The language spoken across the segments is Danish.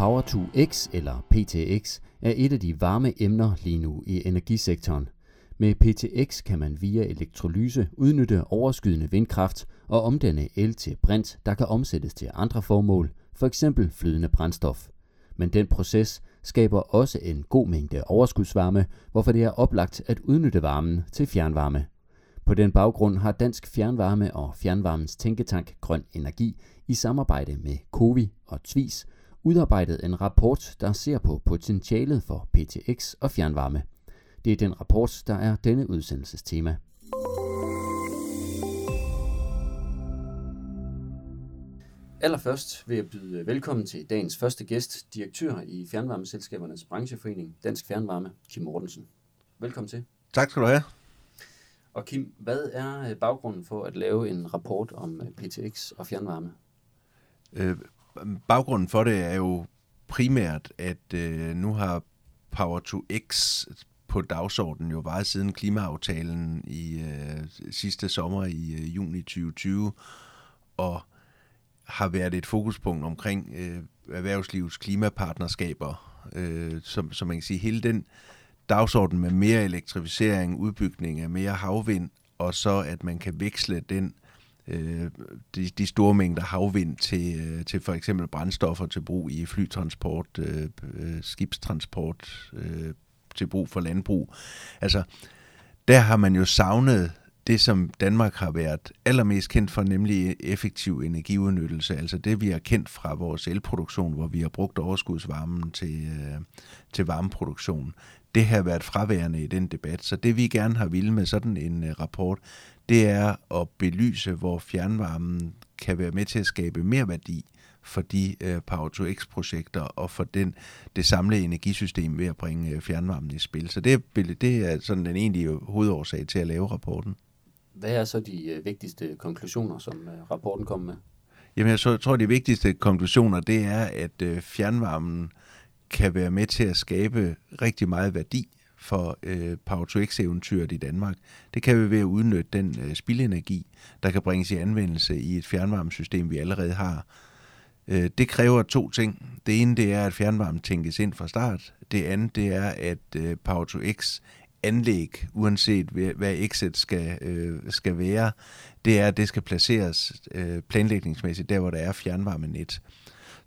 Power-to-X eller PTX er et af de varme emner lige nu i energisektoren. Med PTX kan man via elektrolyse udnytte overskydende vindkraft og omdanne el til brint, der kan omsættes til andre formål, f.eks. flydende brændstof. Men den proces skaber også en god mængde overskudsvarme, hvorfor det er oplagt at udnytte varmen til fjernvarme. På den baggrund har Dansk Fjernvarme og Fjernvarmens Tænketank Grøn Energi i samarbejde med Covi og Tvis udarbejdet en rapport, der ser på potentialet for PTX og fjernvarme. Det er den rapport, der er denne udsendelses tema. Allerførst vil jeg byde velkommen til dagens første gæst, direktør i Fjernvarmeselskabernes brancheforening, Dansk Fjernvarme, Kim Mortensen. Velkommen til. Tak skal du have. Og Kim, hvad er baggrunden for at lave en rapport om PTX og fjernvarme? Baggrunden for det er jo primært, at øh, nu har Power to X på dagsordenen jo varet siden klimaaftalen i øh, sidste sommer i øh, juni 2020, og har været et fokuspunkt omkring øh, erhvervslivets klimapartnerskaber, øh, som, som man kan sige, hele den dagsorden med mere elektrificering, udbygning af mere havvind, og så at man kan veksle den øh, de, de store mængder havvind til, øh, til for eksempel brændstoffer til brug i flytransport, øh, øh, skibstransport, øh, til brug for landbrug. Altså, der har man jo savnet det, som Danmark har været allermest kendt for, nemlig effektiv energiudnyttelse. Altså det, vi har kendt fra vores elproduktion, hvor vi har brugt overskudsvarmen til, øh, til varmeproduktion. Det har været fraværende i den debat. Så det, vi gerne har ville med sådan en øh, rapport, det er at belyse, hvor fjernvarmen kan være med til at skabe mere værdi for de uh, Power-to-X-projekter og for den, det samlede energisystem ved at bringe uh, fjernvarmen i spil. Så det, det er sådan den egentlige hovedårsag til at lave rapporten. Hvad er så de vigtigste konklusioner, som rapporten kommer med? Jamen, jeg så, tror, de vigtigste konklusioner, det er, at uh, fjernvarmen kan være med til at skabe rigtig meget værdi for øh, Power-to-X-eventyret i Danmark. Det kan vi ved at udnytte den øh, spildenergi, der kan bringes i anvendelse i et fjernvarmesystem, vi allerede har. Øh, det kræver to ting. Det ene det er, at fjernvarmen tænkes ind fra start. Det andet det er, at øh, Power-to-X anlæg, uanset hvad exit skal, øh, skal være, det er, at det skal placeres øh, planlægningsmæssigt der, hvor der er fjernvarmenet.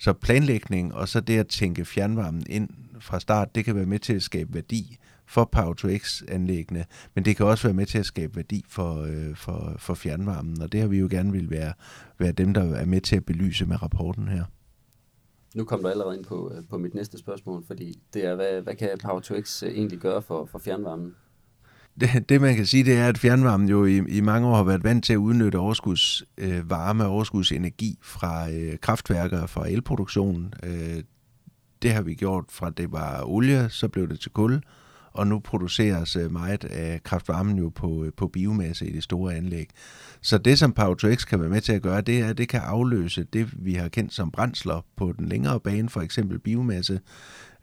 Så planlægning og så det at tænke fjernvarmen ind fra start, det kan være med til at skabe værdi for Power-to-X-anlæggene, men det kan også være med til at skabe værdi for, øh, for, for fjernvarmen, og det har vi jo gerne vil være, være dem, der er med til at belyse med rapporten her. Nu kom du allerede ind på, øh, på mit næste spørgsmål, fordi det er, hvad, hvad kan Power2X øh, egentlig gøre for, for fjernvarmen? Det, det man kan sige, det er, at fjernvarmen jo i, i mange år har været vant til at udnytte overskudsvarme øh, og overskudsenergi fra øh, kraftværker, fra elproduktionen. Øh, det har vi gjort fra det var olie, så blev det til kul, og nu produceres øh, meget af kraftvarmen jo på, øh, på biomasse i det store anlæg. Så det, som Power2X kan være med til at gøre, det er, at det kan afløse det, vi har kendt som brændsler på den længere bane, for eksempel biomasse,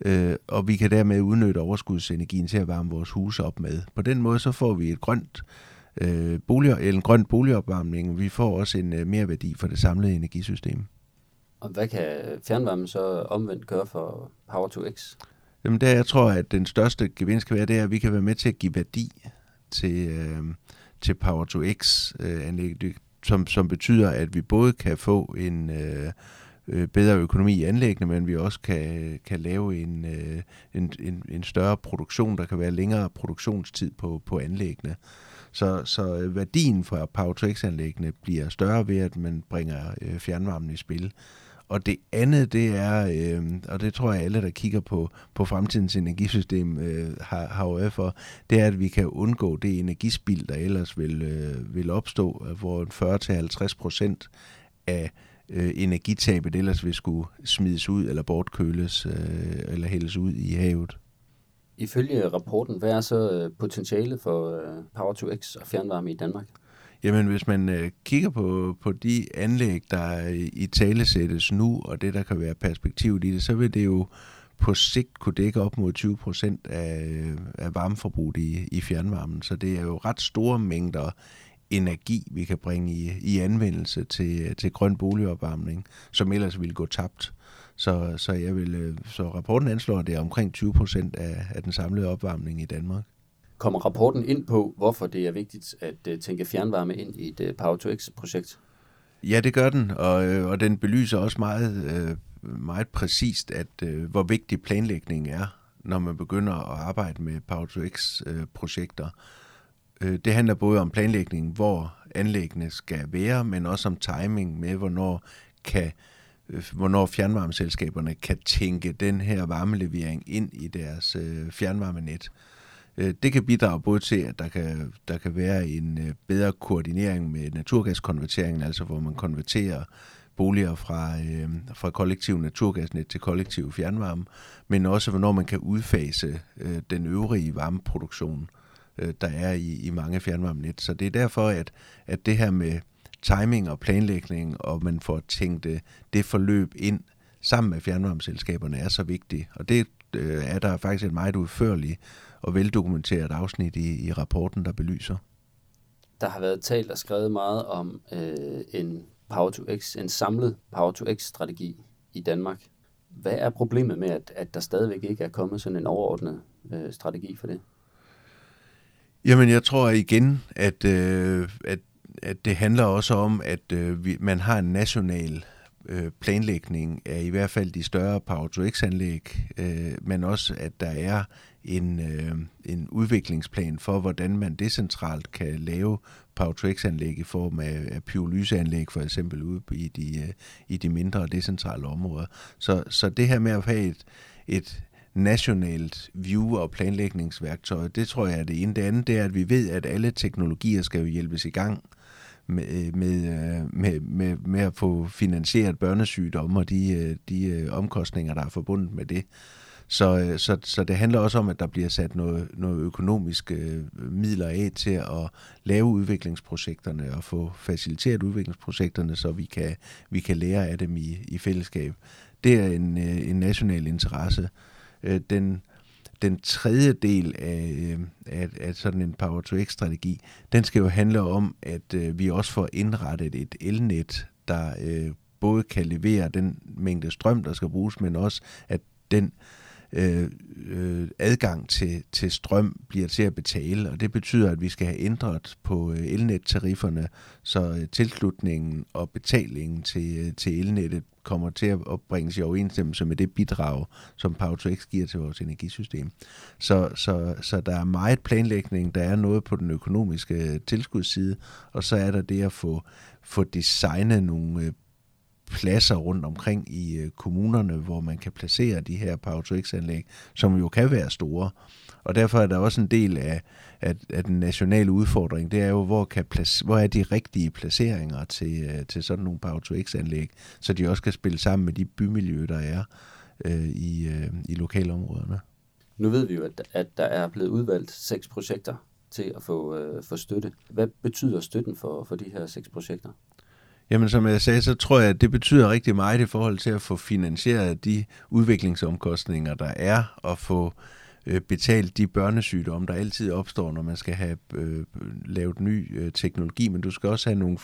øh, og vi kan dermed udnytte overskudsenergien til at varme vores huse op med. På den måde så får vi et grønt øh, bolig, eller en grøn boligopvarmning. Vi får også en øh, mere værdi for det samlede energisystem. Og hvad kan fjernvarmen så omvendt gøre for Power-to-X? Jamen der, jeg tror, at den største gevinst kan være, det er, at vi kan være med til at give værdi til, øh, til Power-to-X-anlæg, øh, som, som betyder, at vi både kan få en øh, øh, bedre økonomi i anlæggene, men vi også kan, kan lave en, øh, en, en, en større produktion, der kan være længere produktionstid på, på anlæggene. Så, så øh, værdien for Power-to-X-anlæggene bliver større ved, at man bringer øh, fjernvarmen i spil. Og det andet, det er, øh, og det tror jeg alle, der kigger på, på fremtidens energisystem, øh, har, har øje for, det er, at vi kan undgå det energispild, der ellers vil, øh, vil opstå, hvor 40-50 procent af øh, energitabet ellers vil skulle smides ud eller bortkøles øh, eller hældes ud i havet. Ifølge rapporten, hvad er så øh, potentialet for øh, Power-to-X og fjernvarme i Danmark? Jamen, hvis man øh, kigger på, på de anlæg, der i tale sættes nu, og det, der kan være perspektivet i det, så vil det jo på sigt kunne dække op mod 20 procent af, af varmeforbruget i, i fjernvarmen. Så det er jo ret store mængder energi, vi kan bringe i, i anvendelse til, til grøn boligopvarmning, som ellers ville gå tabt. Så, så, jeg vil, øh, så rapporten anslår, at det er omkring 20 procent af, af den samlede opvarmning i Danmark. Kommer rapporten ind på, hvorfor det er vigtigt at uh, tænke fjernvarme ind i et uh, Power-to-X-projekt? Ja, det gør den, og, og den belyser også meget, meget præcist, at hvor vigtig planlægning er, når man begynder at arbejde med Power-to-X-projekter. Øh, det handler både om planlægningen, hvor anlæggene skal være, men også om timing med, hvornår kan øh, hvornår fjernvarmeselskaberne kan tænke den her varmelevering ind i deres øh, fjernvarmenet. Øh, det kan bidrage både til, at der kan, der kan være en øh, bedre koordinering med naturgaskonverteringen, altså hvor man konverterer boliger fra, øh, fra kollektiv naturgasnet til kollektiv fjernvarme, men også hvornår man kan udfase øh, den øvrige varmeproduktion, øh, der er i, i mange fjernvarmenet. Så det er derfor, at, at det her med timing og planlægning, og man får tænkt det, det forløb ind sammen med fjernvarmeselskaberne er så vigtigt. Og det øh, er der faktisk et meget udførligt og veldokumenteret afsnit i, i rapporten, der belyser. Der har været talt og skrevet meget om øh, en Power-to-X, en samlet Power-to-X-strategi i Danmark. Hvad er problemet med, at, at der stadigvæk ikke er kommet sådan en overordnet øh, strategi for det? Jamen, jeg tror igen, at, øh, at, at det handler også om, at øh, vi, man har en national øh, planlægning af i hvert fald de større Power-to-X-anlæg, øh, men også, at der er en, øh, en udviklingsplan for, hvordan man decentralt kan lave Power-to-X-anlæg i form af, af pyrolyseanlæg, for eksempel ude i de, øh, i de mindre decentrale områder. Så, så det her med at have et, et nationalt view- og planlægningsværktøj, det tror jeg er det ene. Det andet det er, at vi ved, at alle teknologier skal jo hjælpes i gang med, øh, med, øh, med, med, med at få finansieret børnesygdomme og de, øh, de omkostninger, der er forbundet med det. Så, så, så det handler også om, at der bliver sat noget, noget økonomiske midler af til at lave udviklingsprojekterne og få faciliteret udviklingsprojekterne, så vi kan, vi kan lære af dem i, i fællesskab. Det er en, en national interesse. Øh, den, den tredje del af, øh, af, af sådan en Power to X-strategi, den skal jo handle om, at øh, vi også får indrettet et elnet, der både kan levere den mængde strøm, der skal bruges, men også at den øh, øh, adgang til, til strøm bliver til at betale, og det betyder, at vi skal have ændret på elnettarifferne, så tilslutningen og betalingen til, til elnettet kommer til at opbringes i overensstemmelse med det bidrag, som Power2X giver til vores energisystem. Så, så, så der er meget planlægning, der er noget på den økonomiske øh, tilskudsside, og så er der det at få, få designet nogle øh, pladser rundt omkring i øh, kommunerne, hvor man kan placere de her Power-to-X-anlæg, som jo kan være store. Og derfor er der også en del af, af, af den nationale udfordring, det er jo, hvor, kan place, hvor er de rigtige placeringer til, øh, til sådan nogle Power-to-X-anlæg, så de også kan spille sammen med de bymiljøer, der er øh, i, øh, i lokalområderne. Nu ved vi jo, at, at der er blevet udvalgt seks projekter til at få, øh, få støtte. Hvad betyder støtten for, for de her seks projekter? Jamen, som jeg sagde, så tror jeg, at det betyder rigtig meget i forhold til at få finansieret de udviklingsomkostninger, der er, og få øh, Øh, betalt de børnesygdomme, der altid opstår, når man skal have øh, lavet ny øh, teknologi, men du skal også have nogle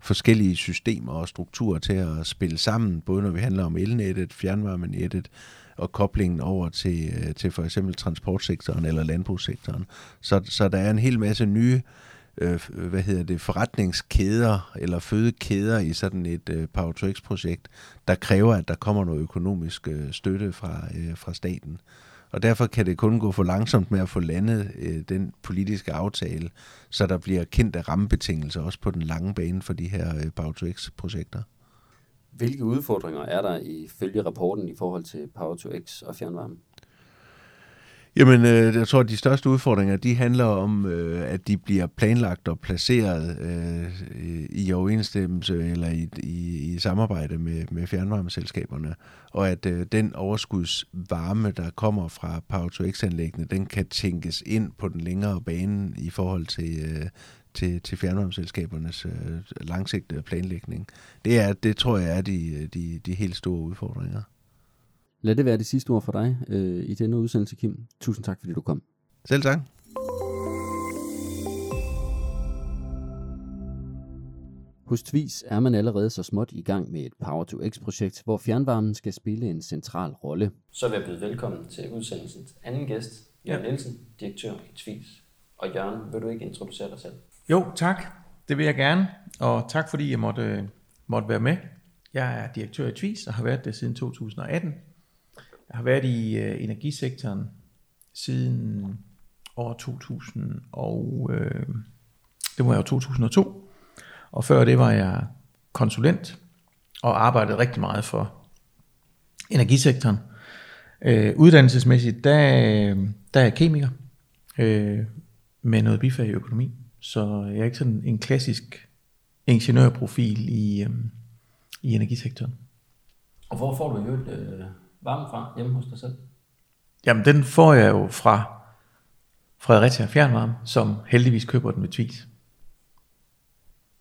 forskellige systemer og strukturer til at spille sammen, både når vi handler om elnettet, fjernvarmenettet og koblingen over til, øh, til for eksempel transportsektoren eller landbrugssektoren. Så, så der er en hel masse nye øh, hvad hedder det, forretningskæder eller fødekæder i sådan et øh, Power to projekt der kræver, at der kommer noget økonomisk øh, støtte fra, øh, fra staten. Og derfor kan det kun gå for langsomt med at få landet øh, den politiske aftale, så der bliver kendte rammebetingelser også på den lange bane for de her øh, Power to projekter Hvilke udfordringer er der ifølge rapporten i forhold til Power to X og fjernvarme? Jamen, øh, jeg tror, at de største udfordringer, de handler om, øh, at de bliver planlagt og placeret øh, i overensstemmelse eller i, i, i samarbejde med, med fjernvarmeselskaberne, og at øh, den overskudsvarme, der kommer fra Power-to-X-anlæggene, den kan tænkes ind på den længere bane i forhold til, øh, til, til fjernvarmeselskabernes øh, langsigtede planlægning. Det, er, det tror jeg er de, de, de helt store udfordringer. Lad det være det sidste ord for dig øh, i denne udsendelse, Kim. Tusind tak, fordi du kom. Selv tak. Hos Tvis er man allerede så småt i gang med et Power-to-X-projekt, hvor fjernvarmen skal spille en central rolle. Så vil jeg byde velkommen til udsendelsens anden gæst, Jørgen ja. Nielsen, direktør i Tvis. Og Jørgen, vil du ikke introducere dig selv? Jo, tak. Det vil jeg gerne, og tak fordi jeg måtte, måtte være med. Jeg er direktør i Tvis og har været det siden 2018. Jeg har været i øh, energisektoren siden år 2000 og øh, det var jo 2002. Og før det var jeg konsulent og arbejdede rigtig meget for energisektoren. Øh, uddannelsesmæssigt, der, der er jeg kemiker øh, med noget bifag i økonomi. Så jeg er ikke sådan en klassisk ingeniørprofil i, øh, i energisektoren. Og hvor får du jo øh, varme fra hjemme hos dig selv? Jamen, den får jeg jo fra Fredericia Fjernvarme, som heldigvis køber den med Tvis.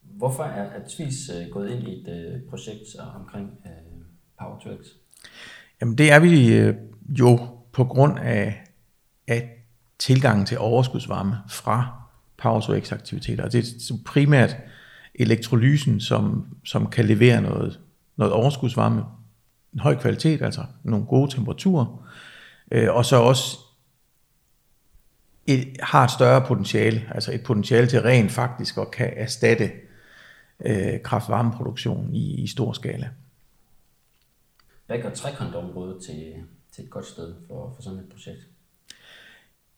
Hvorfor er, er Tvis øh, gået ind i et øh, projekt omkring øh, Power to X? Jamen det er vi øh, jo på grund af, af tilgangen til overskudsvarme fra Power to X aktiviteter. Og det er primært elektrolysen, som, som kan levere noget, noget overskudsvarme, en høj kvalitet, altså nogle gode temperaturer, øh, og så også et, har et større potentiale, altså et potentiale til rent faktisk at kan erstatte øh, kraftvarmeproduktion i, i stor skala. Hvad gør trekantområdet til, til et godt sted for, for sådan et projekt?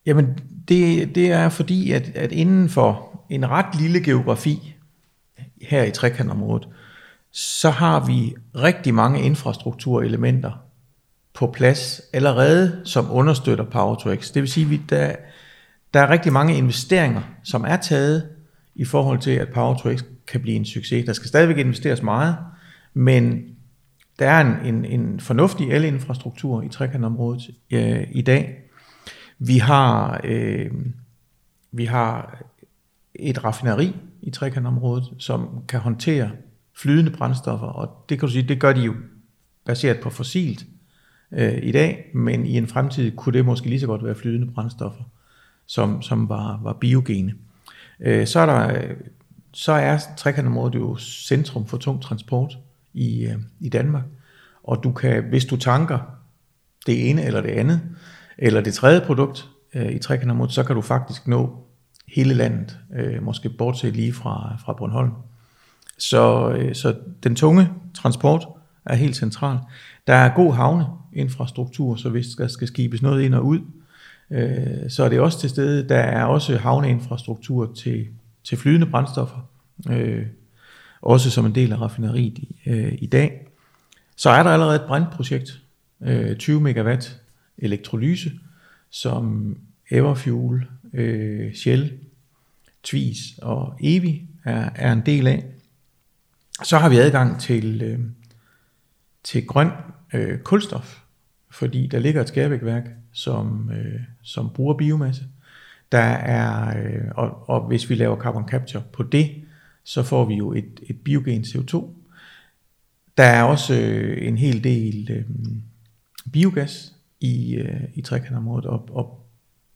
Jamen, det, det er fordi, at, at inden for en ret lille geografi her i trekantområdet, så har vi rigtig mange infrastrukturelementer på plads allerede, som understøtter Power to X. Det vil sige, at der, der er rigtig mange investeringer, som er taget i forhold til, at Power to X kan blive en succes. Der skal stadigvæk investeres meget, men der er en, en, en fornuftig elinfrastruktur i trekantområdet øh, i dag. Vi har, øh, vi har et raffineri i trekantområdet, som kan håndtere flydende brændstoffer, og det kan du sige, det gør de jo baseret på fossilt øh, i dag, men i en fremtid kunne det måske lige så godt være flydende brændstoffer, som, som var, var biogene. Øh, så er der så er trekantområdet jo centrum for tung transport i, øh, i Danmark. Og du kan, hvis du tanker det ene eller det andet, eller det tredje produkt øh, i trekantområdet, så kan du faktisk nå hele landet, øh, måske bortset lige fra, fra Bornholm. Så, øh, så den tunge transport er helt central. Der er god havneinfrastruktur, så hvis der skal skibes noget ind og ud, øh, så er det også til stede. Der er også havneinfrastruktur til til flydende brændstoffer, øh, også som en del af raffineriet i, øh, i dag. Så er der allerede et brændprojekt, øh, 20 megawatt elektrolyse, som Everfuel, øh, Shell, Tvis og Evi er, er en del af. Så har vi adgang til, øh, til grøn øh, kulstof, fordi der ligger et skærvægværk, som, øh, som bruger biomasse. Der er, øh, og, og hvis vi laver carbon capture på det, så får vi jo et, et biogen CO2. Der er også øh, en hel del øh, biogas i, øh, i trekantområdet, og, og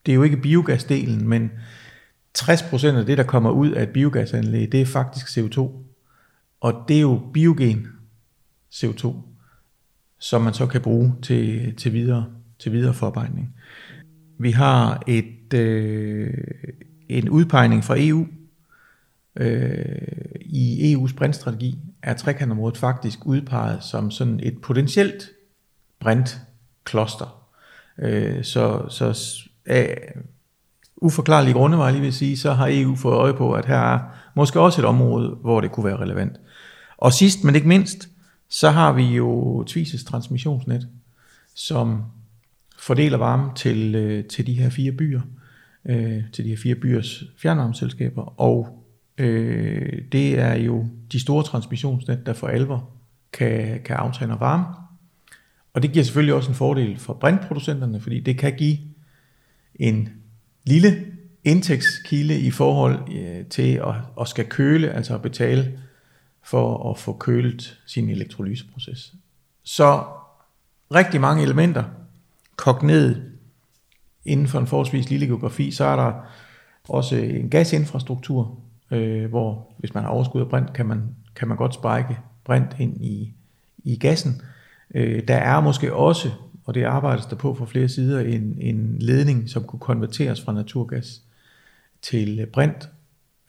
det er jo ikke biogasdelen, men 60% af det, der kommer ud af et biogasanlæg, det er faktisk CO2. Og det er jo biogen CO2, som man så kan bruge til, til, videre, til videre forarbejdning. Vi har et øh, en udpegning fra EU. Øh, I EU's brændstrategi er trekantområdet faktisk udpeget som sådan et potentielt brintkloster. Øh, så så af uforklarlige grunde, var jeg lige vil sige, så har EU fået øje på, at her er måske også et område, hvor det kunne være relevant. Og sidst, men ikke mindst, så har vi jo Tvises transmissionsnet, som fordeler varme til, øh, til de her fire byer øh, til de her fire byers fjernvarmeselskaber, og øh, det er jo de store transmissionsnet, der for alvor kan, kan aftage noget varme. Og det giver selvfølgelig også en fordel for brintproducenterne, fordi det kan give en lille indtægtskilde i forhold øh, til at, at skal køle, altså at betale for at få kølet sin elektrolyseproces. Så rigtig mange elementer kogt ned inden for en forholdsvis lille geografi, så er der også en gasinfrastruktur, øh, hvor hvis man har overskud af brint, kan man kan man godt sprække brint ind i, i gassen. Øh, der er måske også, og det arbejdes der på fra flere sider, en, en ledning, som kunne konverteres fra naturgas til brint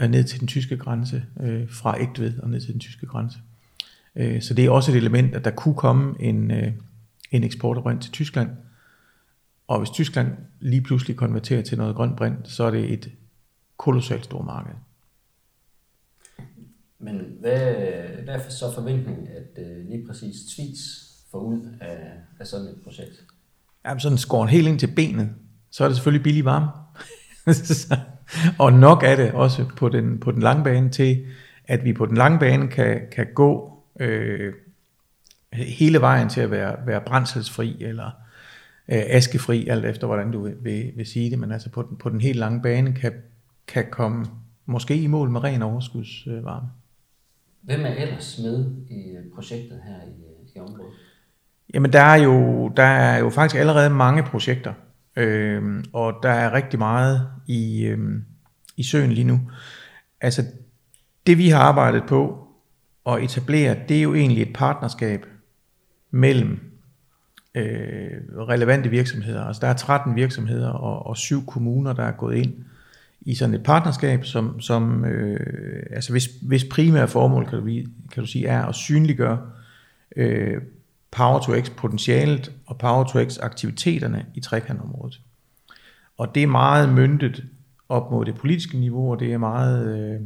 ned til den tyske grænse, øh, fra Ægtved og ned til den tyske grænse. Øh, så det er også et element, at der kunne komme en, øh, en eksport af brint til Tyskland. Og hvis Tyskland lige pludselig konverterer til noget grønt brint, så er det et kolossalt stort marked. Men hvad, hvad er så forventningen, at øh, lige præcis Tvis får ud af, af sådan et projekt? Jamen sådan skåret helt ind til benet, så er det selvfølgelig billig varme. og nok er det også på den, på den lange bane til, at vi på den lange bane kan, kan gå øh, hele vejen til at være, være brændselsfri eller øh, askefri, alt efter hvordan du vil, vil, vil sige det, men altså på den, på den helt lange bane kan, kan komme måske i mål med ren overskudsvarme. Hvem er ellers med i projektet her i, i området? Jamen der er jo, der er jo faktisk allerede mange projekter, øh, og der er rigtig meget i, øh, i søen lige nu. Altså det vi har arbejdet på at etablere, det er jo egentlig et partnerskab mellem øh, relevante virksomheder. Altså der er 13 virksomheder og, og syv kommuner, der er gået ind i sådan et partnerskab, som, som øh, altså hvis, hvis primære formål, kan du, kan du sige, er at synliggøre øh, Power to X potentialet og Power to X aktiviteterne i trekantområdet. Og det er meget myndet op mod det politiske niveau, og det er meget, øh,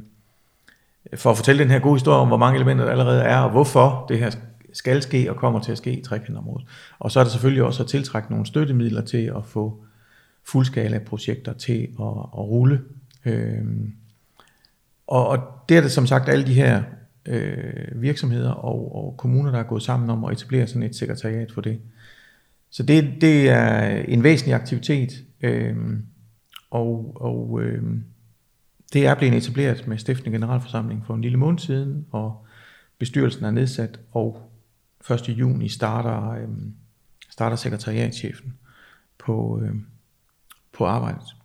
for at fortælle den her gode historie om, hvor mange elementer der allerede er, og hvorfor det her skal ske og kommer til at ske i trekantområdet. Og så er der selvfølgelig også at tiltrække nogle støttemidler til at få fuldskala projekter til at, at rulle. Øhm, og, og det er det som sagt alle de her øh, virksomheder og, og kommuner, der er gået sammen om at etablere sådan et sekretariat for det. Så det, det er en væsentlig aktivitet, øh, og, og øh, det er blevet etableret med stiftende generalforsamling for en lille måned siden, og bestyrelsen er nedsat, og 1. juni starter, øh, starter sekretariatchefen på, øh, på arbejdet.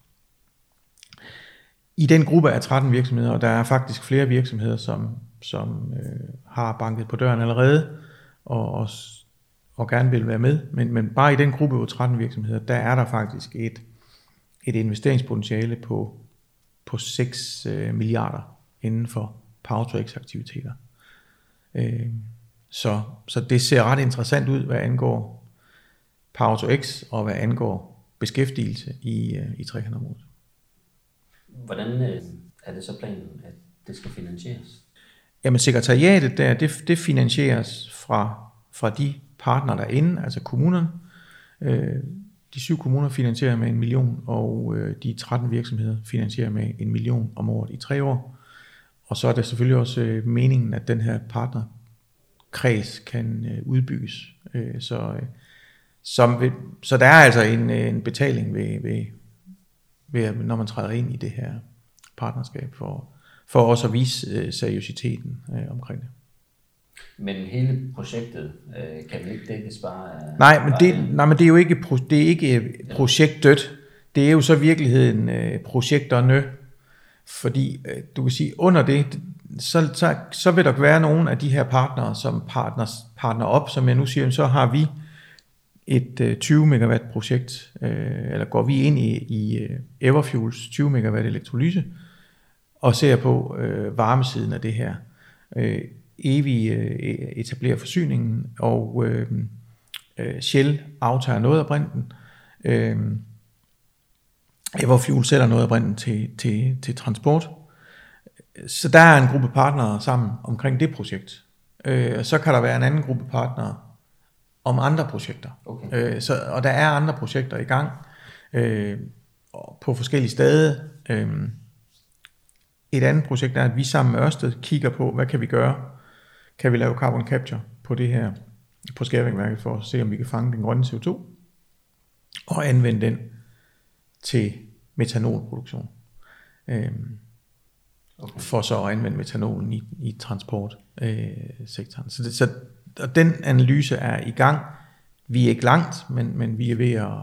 I den gruppe er 13 virksomheder, og der er faktisk flere virksomheder, som, som øh, har banket på døren allerede, og, og, og gerne vil være med. Men, men bare i den gruppe på 13 virksomheder, der er der faktisk et, et investeringspotentiale på, på 6 øh, milliarder inden for Powertrax aktiviteter. Øh, så, så det ser ret interessant ud, hvad angår Power to X, og hvad angår beskæftigelse i, øh, i trekantområdet. Hvordan øh, er det så planen, at det skal finansieres? Jamen sekretariatet der, det, det finansieres fra, fra de partnere derinde, altså kommunerne. Øh, de syv kommuner finansierer med en million, og øh, de 13 virksomheder finansierer med en million om året i tre år. Og så er det selvfølgelig også øh, meningen, at den her partnerkreds kan øh, udbygges. Øh, så, øh, som ved, så der er altså en, øh, en betaling ved, ved, ved, når man træder ind i det her partnerskab, for, for også at vise øh, seriøsiteten øh, omkring det. Men hele projektet øh, kan vel ikke dækkes bare af... Nej, men det, nej, men det er jo ikke, det er ikke projektdødt. Det er jo så virkeligheden øh, projekterne. Fordi øh, du kan sige, under det, så, så, så vil der være nogle af de her partnere, som partner, partner op, som jeg nu siger, så har vi et øh, 20 megawatt projekt, øh, eller går vi ind i, i øh, Everfuels 20 megawatt elektrolyse, og ser på øh, varmesiden af det her. Øh, Evi øh, etablerer forsyningen, og øh, øh, Shell aftager noget af brinten. Øh, Everfuel sælger noget af brinten til, til, til transport. Så der er en gruppe partnere sammen omkring det projekt. Øh, så kan der være en anden gruppe partnere om andre projekter. Okay. Øh, så, og der er andre projekter i gang øh, på forskellige steder. Øh, et andet projekt er, at vi sammen med Ørsted kigger på, hvad kan vi gøre? Kan vi lave carbon capture på det her, på skæringværket, for at se, om vi kan fange den grønne CO2, og anvende den til metanolproduktion. Øhm, okay. For så at anvende metanolen i, i transportsektoren. Øh, så, det, så og den analyse er i gang. Vi er ikke langt, men, men vi er ved at,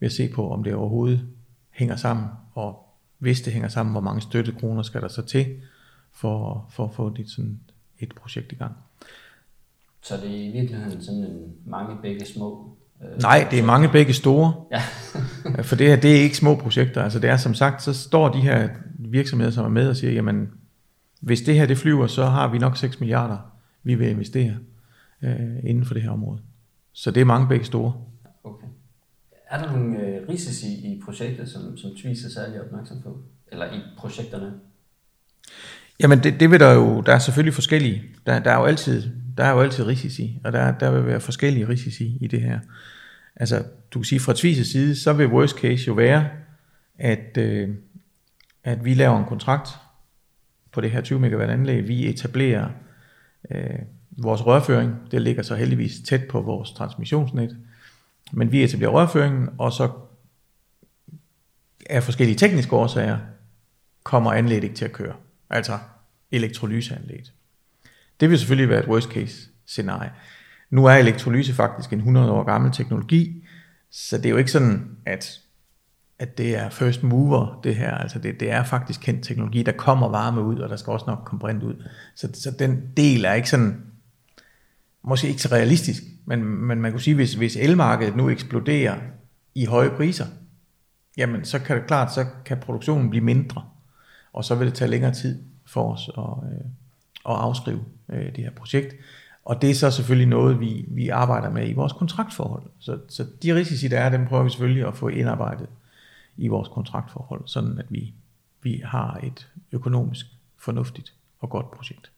ved at se på, om det overhovedet hænger sammen, og hvis det hænger sammen, hvor mange støttekroner skal der så til, for, for at få det sådan et projekt i gang. Så det er i virkeligheden sådan en mange begge små? Øh, Nej, det er mange begge store. Ja. for det her, det er ikke små projekter. Altså det er som sagt, så står de her virksomheder, som er med og siger, jamen, hvis det her det flyver, så har vi nok 6 milliarder, vi vil investere øh, inden for det her område. Så det er mange begge store. Okay. Er der nogle øh, risici i projektet, som, som Tvis er særlig opmærksom på? Eller i projekterne? Jamen det, det vil der jo, der er selvfølgelig forskellige. Der, der er jo altid, der er jo altid risici, og der, der vil være forskellige risici i det her. Altså, du kan sige fra Tvis' side, så vil worst case jo være, at, øh, at vi laver en kontrakt på det her 20 megawatt anlæg. Vi etablerer øh, vores rørføring. Det ligger så heldigvis tæt på vores transmissionsnet. Men vi etablerer rørføringen, og så af forskellige tekniske årsager kommer anlægget ikke til at køre. Altså elektrolyseanlægget. Det vil selvfølgelig være et worst case scenarie. Nu er elektrolyse faktisk en 100 år gammel teknologi, så det er jo ikke sådan, at, at det er first mover, det her. Altså det, det er faktisk kendt teknologi, der kommer varme ud, og der skal også nok komme brint ud. Så, så den del er ikke sådan, måske ikke så realistisk, men, men man kunne sige, hvis, hvis elmarkedet nu eksploderer i høje priser, jamen så kan det klart, så kan produktionen blive mindre, og så vil det tage længere tid for os at, øh, at afskrive øh, det her projekt. Og det er så selvfølgelig noget, vi, vi arbejder med i vores kontraktforhold. Så, så de risici, der er, dem prøver vi selvfølgelig at få indarbejdet i vores kontraktforhold, sådan at vi, vi har et økonomisk fornuftigt og godt projekt.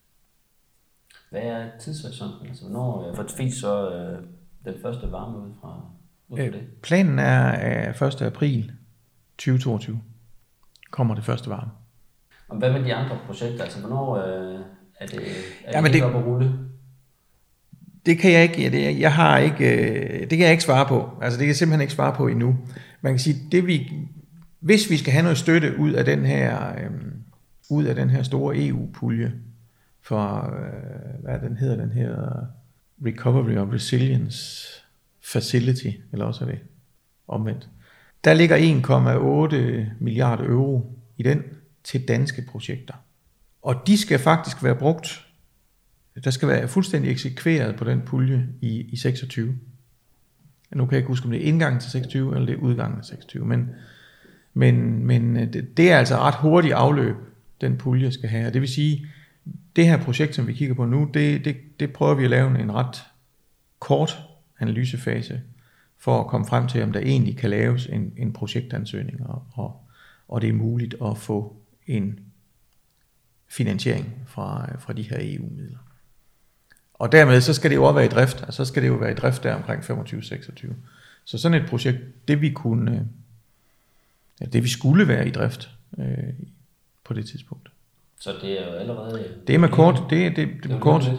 Hvad er tidshorisonten? Altså, hvornår øh, får så øh, den første varme ud fra ud øh, det? Planen er at 1. april 2022 kommer det første varme. Og hvad med de andre projekter? Altså, hvornår øh, er det, er ja, det, det op at rulle? Det kan jeg ikke, det, jeg har ikke, øh, det kan jeg ikke svare på. Altså det kan jeg simpelthen ikke svare på endnu. Man kan sige, det vi, hvis vi skal have noget støtte ud af den her, øh, ud af den her store EU-pulje, for, øh, hvad den hedder, den her Recovery of Resilience Facility, eller også er det omvendt. Der ligger 1,8 milliarder euro i den til danske projekter. Og de skal faktisk være brugt, der skal være fuldstændig eksekveret på den pulje i, i 26. Nu kan jeg ikke huske, om det er indgangen til 26, eller det er udgangen af 26, men, men, men øh, det, det er altså ret hurtigt afløb, den pulje skal have. Og det vil sige, det her projekt, som vi kigger på nu, det, det, det prøver vi at lave en ret kort analysefase, for at komme frem til, om der egentlig kan laves en, en projektansøgning, og, og, og det er muligt at få en finansiering fra, fra de her EU-midler. Og dermed så skal det jo også være i drift, og så skal det jo være i drift der omkring 25-26. Så sådan et projekt, det vi kunne, ja, det vi skulle være i drift øh, på det tidspunkt. Så det er jo allerede... Det er med kort, det, det, det, det er med kort ja.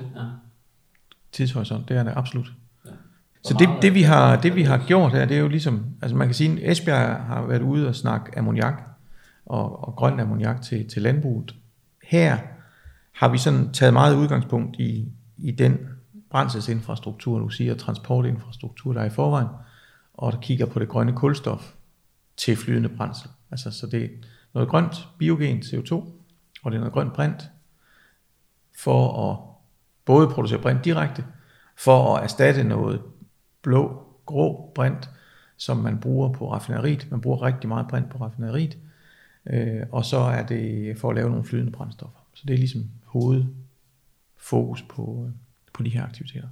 tidshorisont, det er det absolut. Ja. Så det, det, vi har, det vi har gjort her, det er jo ligesom, altså man kan sige, at Esbjerg har været ude og snakke ammoniak, og, og grøn ammoniak til, til landbruget. Her har vi sådan taget meget udgangspunkt i, i den brændselsinfrastruktur, du siger, transportinfrastruktur, der er i forvejen, og der kigger på det grønne kulstof til flydende brændsel. Altså, så det er noget grønt biogen CO2, og det er noget grønt brint, for at både producere brint direkte, for at erstatte noget blå, grå brint, som man bruger på raffineriet. Man bruger rigtig meget brint på raffineriet, øh, og så er det for at lave nogle flydende brændstoffer. Så det er ligesom hovedfokus på, på de her aktiviteter.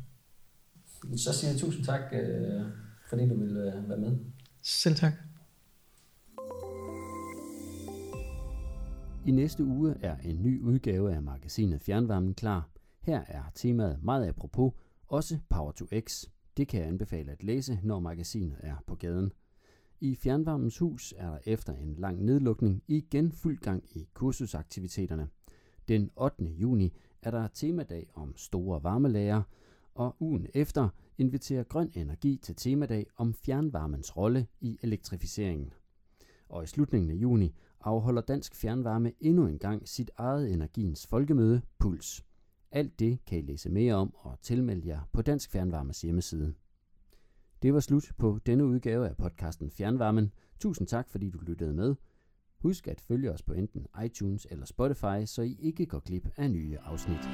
Så siger jeg tusind tak, øh, fordi du ville øh, være med. Selv tak. I næste uge er en ny udgave af magasinet Fjernvarmen klar. Her er temaet meget apropos, også Power to X. Det kan jeg anbefale at læse, når magasinet er på gaden. I Fjernvarmens Hus er der efter en lang nedlukning igen fuld gang i kursusaktiviteterne. Den 8. juni er der temadag om store varmelager, og ugen efter inviterer Grøn Energi til temadag om fjernvarmens rolle i elektrificeringen. Og i slutningen af juni afholder Dansk Fjernvarme endnu en gang sit eget energiens folkemøde, Puls. Alt det kan I læse mere om og tilmelde jer på Dansk Fjernvarmes hjemmeside. Det var slut på denne udgave af podcasten Fjernvarmen. Tusind tak, fordi du lyttede med. Husk at følge os på enten iTunes eller Spotify, så I ikke går glip af nye afsnit.